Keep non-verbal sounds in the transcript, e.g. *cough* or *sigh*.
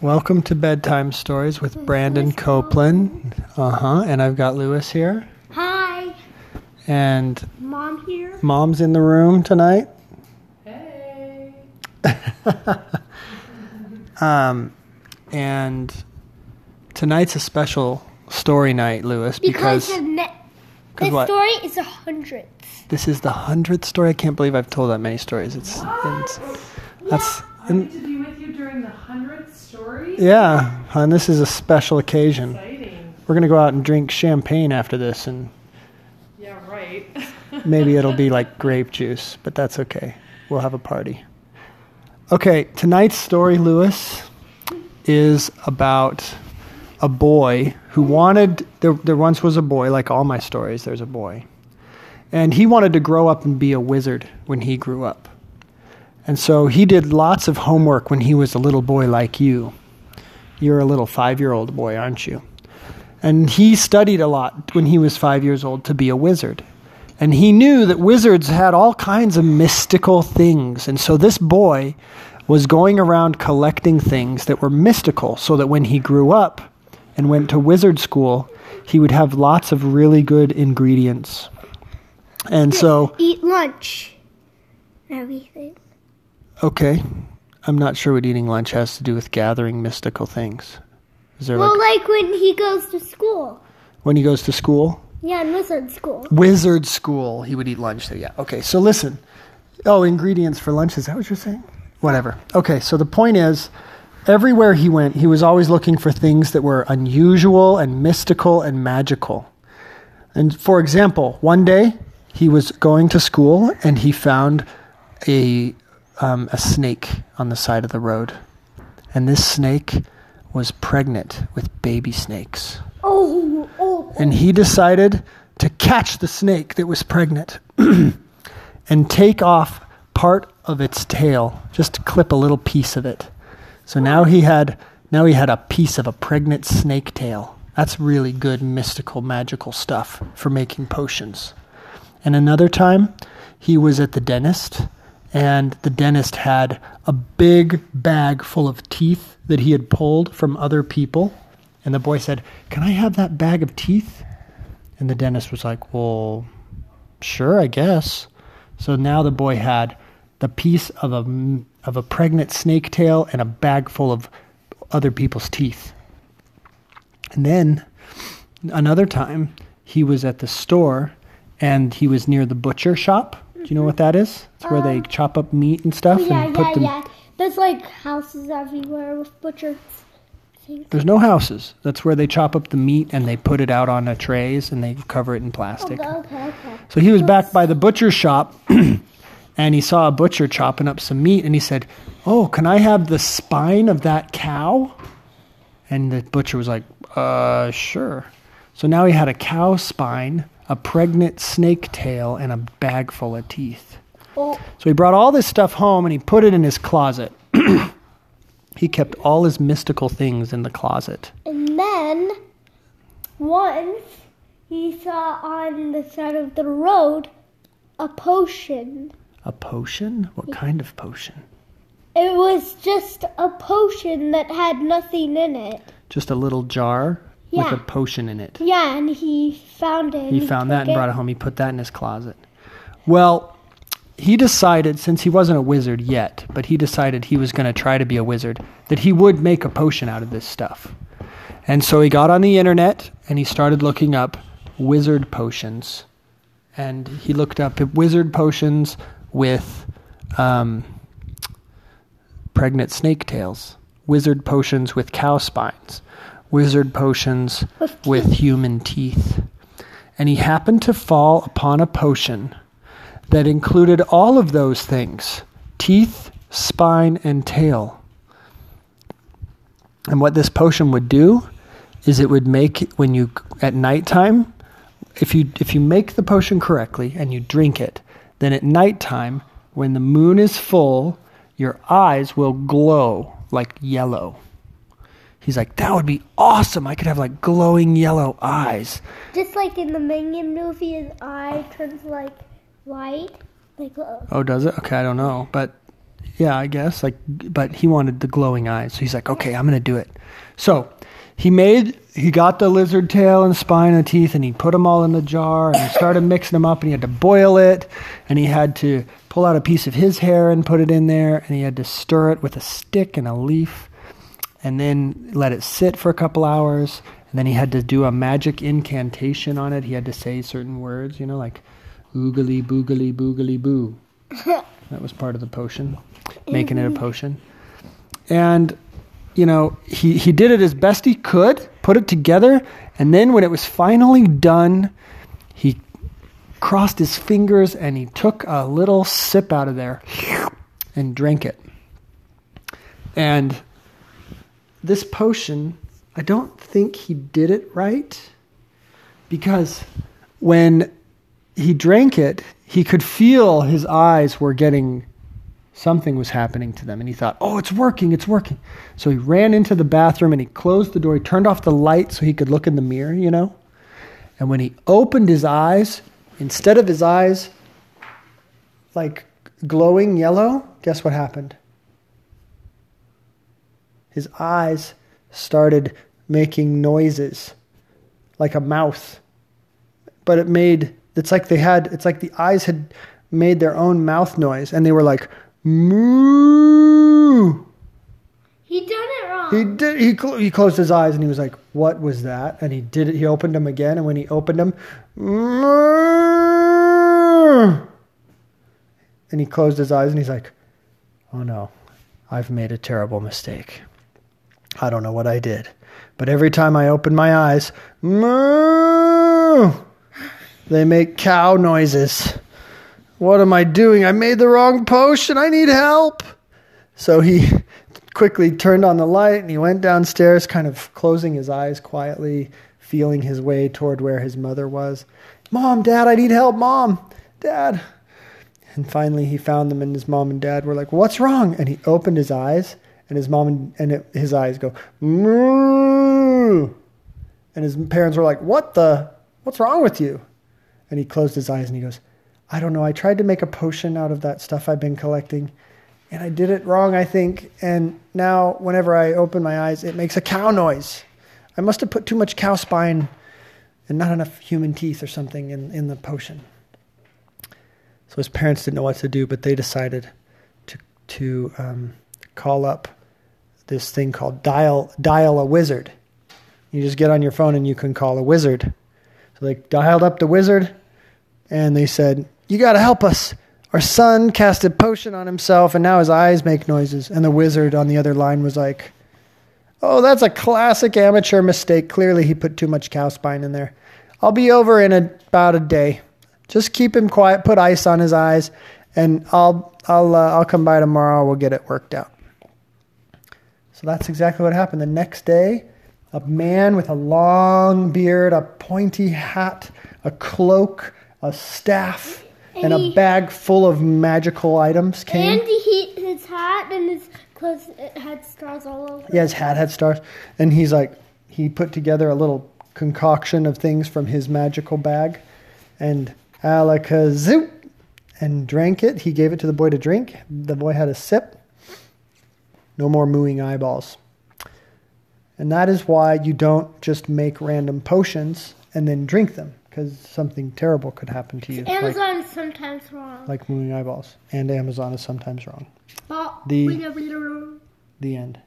Welcome to Bedtime Stories with Brandon Copeland. Uh huh. And I've got Lewis here. Hi, And mom here. mom's in the room tonight. Hey. *laughs* Um, and tonight's a special story night, Lewis, because, Because the, ne- the what? story is a hundredth. this is the hundredth story. I can't believe I've told that many stories. It's, it's that's I the hundredth story. yeah, and this is a special occasion. Exciting. We're gonna go out and drink champagne after this, and Yeah, right. *laughs* maybe it'll be like grape juice, but that's okay. We'll have a party. Okay, tonight's story, Lewis, is about a boy who wanted. There, there once was a boy, like all my stories, there's a boy. And he wanted to grow up and be a wizard when he grew up. And so he did lots of homework when he was a little boy like you. You're a little five year old boy, aren't you? And he studied a lot when he was five years old to be a wizard. And he knew that wizards had all kinds of mystical things. And so this boy was going around collecting things that were mystical so that when he grew up and went to wizard school, he would have lots of really good ingredients. And so, Eat lunch. Everything. Okay, I'm not sure what eating lunch has to do with gathering mystical things. Is there Well, like like when he goes to school. when he goes to school? Yeah, in wizard school. Wizard school. He would eat lunch there. Yeah. Okay. So listen. Oh, ingredients for lunch. Is that what you're saying? Whatever. Okay. So the point is, everywhere he went, he was always looking for things that were unusual and mystical and magical. And for example, one day he was going to school and he found a um, a snake on the side of the road, and this snake was pregnant with baby snakes. Oh, oh. and he decided to catch the snake that was pregnant *clears throat* and take off part of its tail just to clip a little piece of it. So now he had now he had a piece of a pregnant snake tail. That's really good mystical magical stuff for making potions. And another time he was at the dentist and the dentist had a big bag full of teeth that he had pulled from other people and the boy said, Can I have that bag of teeth? And the dentist was like, Well, sure, I guess. So now the boy had the piece of a, of a pregnant snake tail and a bag full of other people's teeth. And then another time, he was at the store and he was near the butcher shop. Do you know what that is? It's where they chop up meat and stuff Oh, yeah, and put yeah, them. yeah. There's like houses everywhere with butchers. There's no houses. That's where they chop up the meat and they put it out on a trays and they cover it in plastic. Okay, okay, okay. So he was back by the butcher shop *clears throat* and he saw a butcher chopping up some meat and he said, Oh, can I have the spine of that cow? And the butcher was like, Uh, sure. So now he had a cow spine, a pregnant snake tail, and a bag full of teeth. Oh, So he brought all this stuff home and he put it in his closet. *clears throat* he kept all his mystical things in the closet. and then once he saw on the side of the road a potion. A potion? What kind of potion? It was just a potion that had nothing in it. Just a little jar with a potion in it. Yeah, and he found it. He found that took and brought it home. He put that in his closet. Well, he decided, since he wasn't a wizard yet, but he decided he was going to try to be a wizard, that he would make a potion out of this stuff. And so he got on the internet and he started looking up wizard potions. And he looked up wizard potions with um, pregnant snake tails, wizard potions with cow spines, wizard potions With human teeth. And he happened to fall upon a potion that included all of those things teeth, spine, and tail. And what this potion would do is it would make when you at nighttime, if you if you make the potion correctly and you drink it, then at nighttime, when the moon is full, your eyes will glow like yellow. He's like, that would be awesome. I could have like glowing yellow eyes. Just like in the Minion movie, his eye turns like white. Like, uh, Oh, does it? Okay, I don't know. But yeah, I guess. Like, but he wanted the glowing eyes, so he's like, okay, I'm gonna do it. So he made, he got the lizard tail and spine and teeth, and he put them all in the jar, and he started mixing them up, and he had to boil it, and he had to pull out a piece of his hair and put it in there, and he had to stir it with a stick and a leaf, and then let it sit for a couple hours, and then he had to do a magic incantation on it. He had to say certain words, you know, like oogly boogly boogly boo. *laughs* That was part of the potion, mm-hmm. making it a potion. And, you know, he, he did it as best he could, put it together, and then when it was finally done, he crossed his fingers and he took a little sip out of there and drank it. And this potion, I don't think he did it right because when he drank it, he could feel his eyes were getting something was happening to them and he thought, "Oh, it's working, it's working." So he ran into the bathroom and he closed the door. He turned off the light so he could look in the mirror, you know? And when he opened his eyes, instead of his eyes like glowing yellow, guess what happened? His eyes started making noises like a mouth. But it made it's like they had it's like the eyes had made their own mouth noise and they were like moo. He done it wrong. he did he, cl- he closed his eyes and he was like what was that? And he did it he opened them again and when he opened them moo. And he closed his eyes and he's like oh no. I've made a terrible mistake i don't know what i did but every time i open my eyes moo they make cow noises what am i doing i made the wrong potion i need help so he *laughs* quickly turned on the light and he went downstairs, kind of closing his eyes quietly, feeling his way toward where his mother was. Mom, Dad, I need help. Mom, Dad. And finally he found them, and his mom and dad were like, What's wrong? And he opened his eyes, and his mom and, and it, his eyes go, Moo. And his parents were like, What the? What's wrong with you? And he closed his eyes and he goes, I don't know. I tried to make a potion out of that stuff I've been collecting and I did it wrong, I think. And now, whenever I open my eyes, it makes a cow noise. I must have put too much cow spine and not enough human teeth or something in, in the potion. So his parents didn't know what to do, but they decided to to um, call up this thing called dial dial a wizard. You just get on your phone and you can call a wizard. So they dialed up the wizard, and they said, "You got to help us." Our son cast a potion on himself, and now his eyes make noises. And the wizard on the other line was like, Oh, that's a classic amateur mistake. Clearly, he put too much cow spine in there. I'll be over in a, about a day. Just keep him quiet, put ice on his eyes, and I'll, I'll, uh, I'll come by tomorrow. We'll get it worked out. So that's exactly what happened. The next day, a man with a long beard, a pointy hat, a cloak, a staff, and a he- bag full of magical items came. And he, his hat and his clothes it had stars all over. Yeah, his hat had stars. And he's like, he put together a little concoction of things from his magical bag and alakazoo and drank it. He gave it to the boy to drink. The boy had a sip. No more mooing eyeballs. And that is why you don't just make random potions and then drink them because something terrible could happen to you. Like, Amazon is sometimes wrong. like mooing eyeballs. And Amazon is sometimes wrong. But the- The end.